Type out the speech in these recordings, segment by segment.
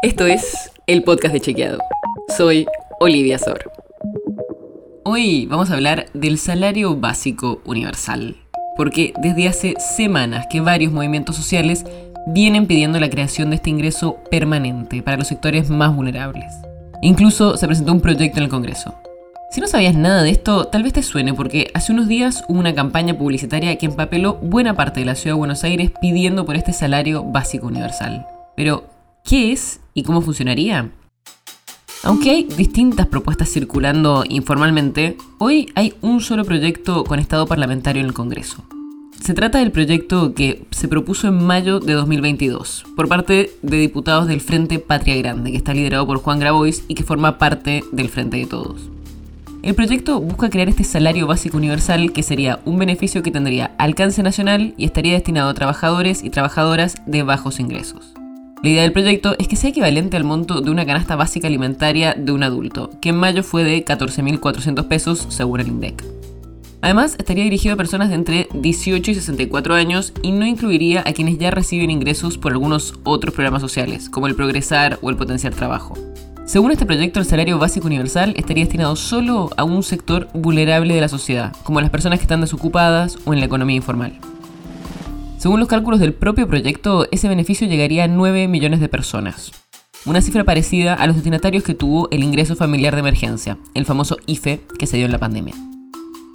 Esto es el podcast de Chequeado. Soy Olivia Sor. Hoy vamos a hablar del salario básico universal, porque desde hace semanas que varios movimientos sociales vienen pidiendo la creación de este ingreso permanente para los sectores más vulnerables. Incluso se presentó un proyecto en el Congreso. Si no sabías nada de esto, tal vez te suene porque hace unos días hubo una campaña publicitaria que empapeló buena parte de la ciudad de Buenos Aires pidiendo por este salario básico universal. Pero, ¿qué es y cómo funcionaría? Aunque hay distintas propuestas circulando informalmente, hoy hay un solo proyecto con estado parlamentario en el Congreso. Se trata del proyecto que se propuso en mayo de 2022 por parte de diputados del Frente Patria Grande, que está liderado por Juan Grabois y que forma parte del Frente de Todos. El proyecto busca crear este salario básico universal que sería un beneficio que tendría alcance nacional y estaría destinado a trabajadores y trabajadoras de bajos ingresos. La idea del proyecto es que sea equivalente al monto de una canasta básica alimentaria de un adulto, que en mayo fue de 14.400 pesos según el INDEC. Además, estaría dirigido a personas de entre 18 y 64 años y no incluiría a quienes ya reciben ingresos por algunos otros programas sociales, como el Progresar o el Potenciar Trabajo. Según este proyecto, el salario básico universal estaría destinado solo a un sector vulnerable de la sociedad, como las personas que están desocupadas o en la economía informal. Según los cálculos del propio proyecto, ese beneficio llegaría a 9 millones de personas. Una cifra parecida a los destinatarios que tuvo el ingreso familiar de emergencia, el famoso IFE que se dio en la pandemia.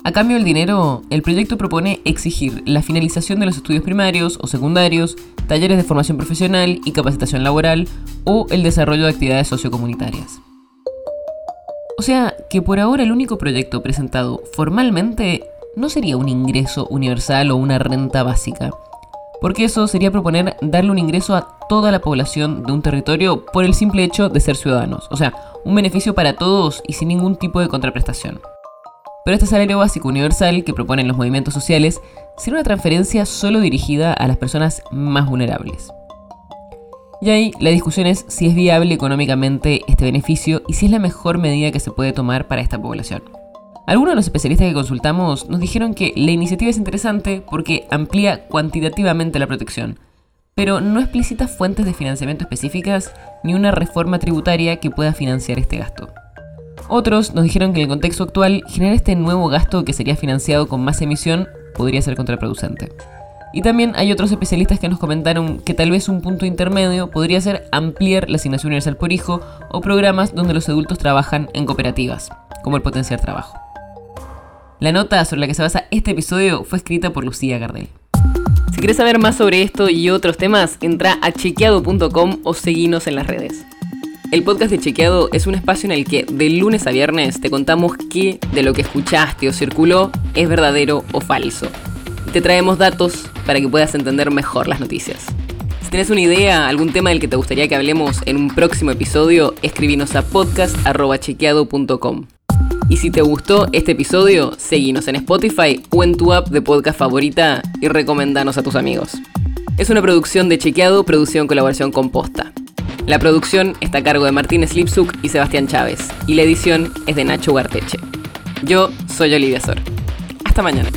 A cambio del dinero, el proyecto propone exigir la finalización de los estudios primarios o secundarios, talleres de formación profesional y capacitación laboral o el desarrollo de actividades sociocomunitarias. O sea, que por ahora el único proyecto presentado formalmente no sería un ingreso universal o una renta básica, porque eso sería proponer darle un ingreso a toda la población de un territorio por el simple hecho de ser ciudadanos, o sea, un beneficio para todos y sin ningún tipo de contraprestación. Pero este salario básico universal que proponen los movimientos sociales será una transferencia solo dirigida a las personas más vulnerables. Y ahí la discusión es si es viable económicamente este beneficio y si es la mejor medida que se puede tomar para esta población. Algunos de los especialistas que consultamos nos dijeron que la iniciativa es interesante porque amplía cuantitativamente la protección, pero no explicita fuentes de financiamiento específicas ni una reforma tributaria que pueda financiar este gasto. Otros nos dijeron que en el contexto actual generar este nuevo gasto que sería financiado con más emisión podría ser contraproducente. Y también hay otros especialistas que nos comentaron que tal vez un punto intermedio podría ser ampliar la asignación universal por hijo o programas donde los adultos trabajan en cooperativas, como el potenciar trabajo. La nota sobre la que se basa este episodio fue escrita por Lucía Gardel. Si quieres saber más sobre esto y otros temas, entra a chequeado.com o seguinos en las redes. El podcast de Chequeado es un espacio en el que de lunes a viernes te contamos qué de lo que escuchaste o circuló es verdadero o falso te traemos datos para que puedas entender mejor las noticias. Si tienes una idea, algún tema del que te gustaría que hablemos en un próximo episodio, escribinos a podcast.chequeado.com. Y si te gustó este episodio, seguinos en Spotify o en tu app de podcast favorita y recomendanos a tus amigos. Es una producción de Chequeado, producción en colaboración con Posta. La producción está a cargo de Martín Slipsuk y Sebastián Chávez, y la edición es de Nacho Garteche. Yo soy Olivia Sor. Hasta mañana.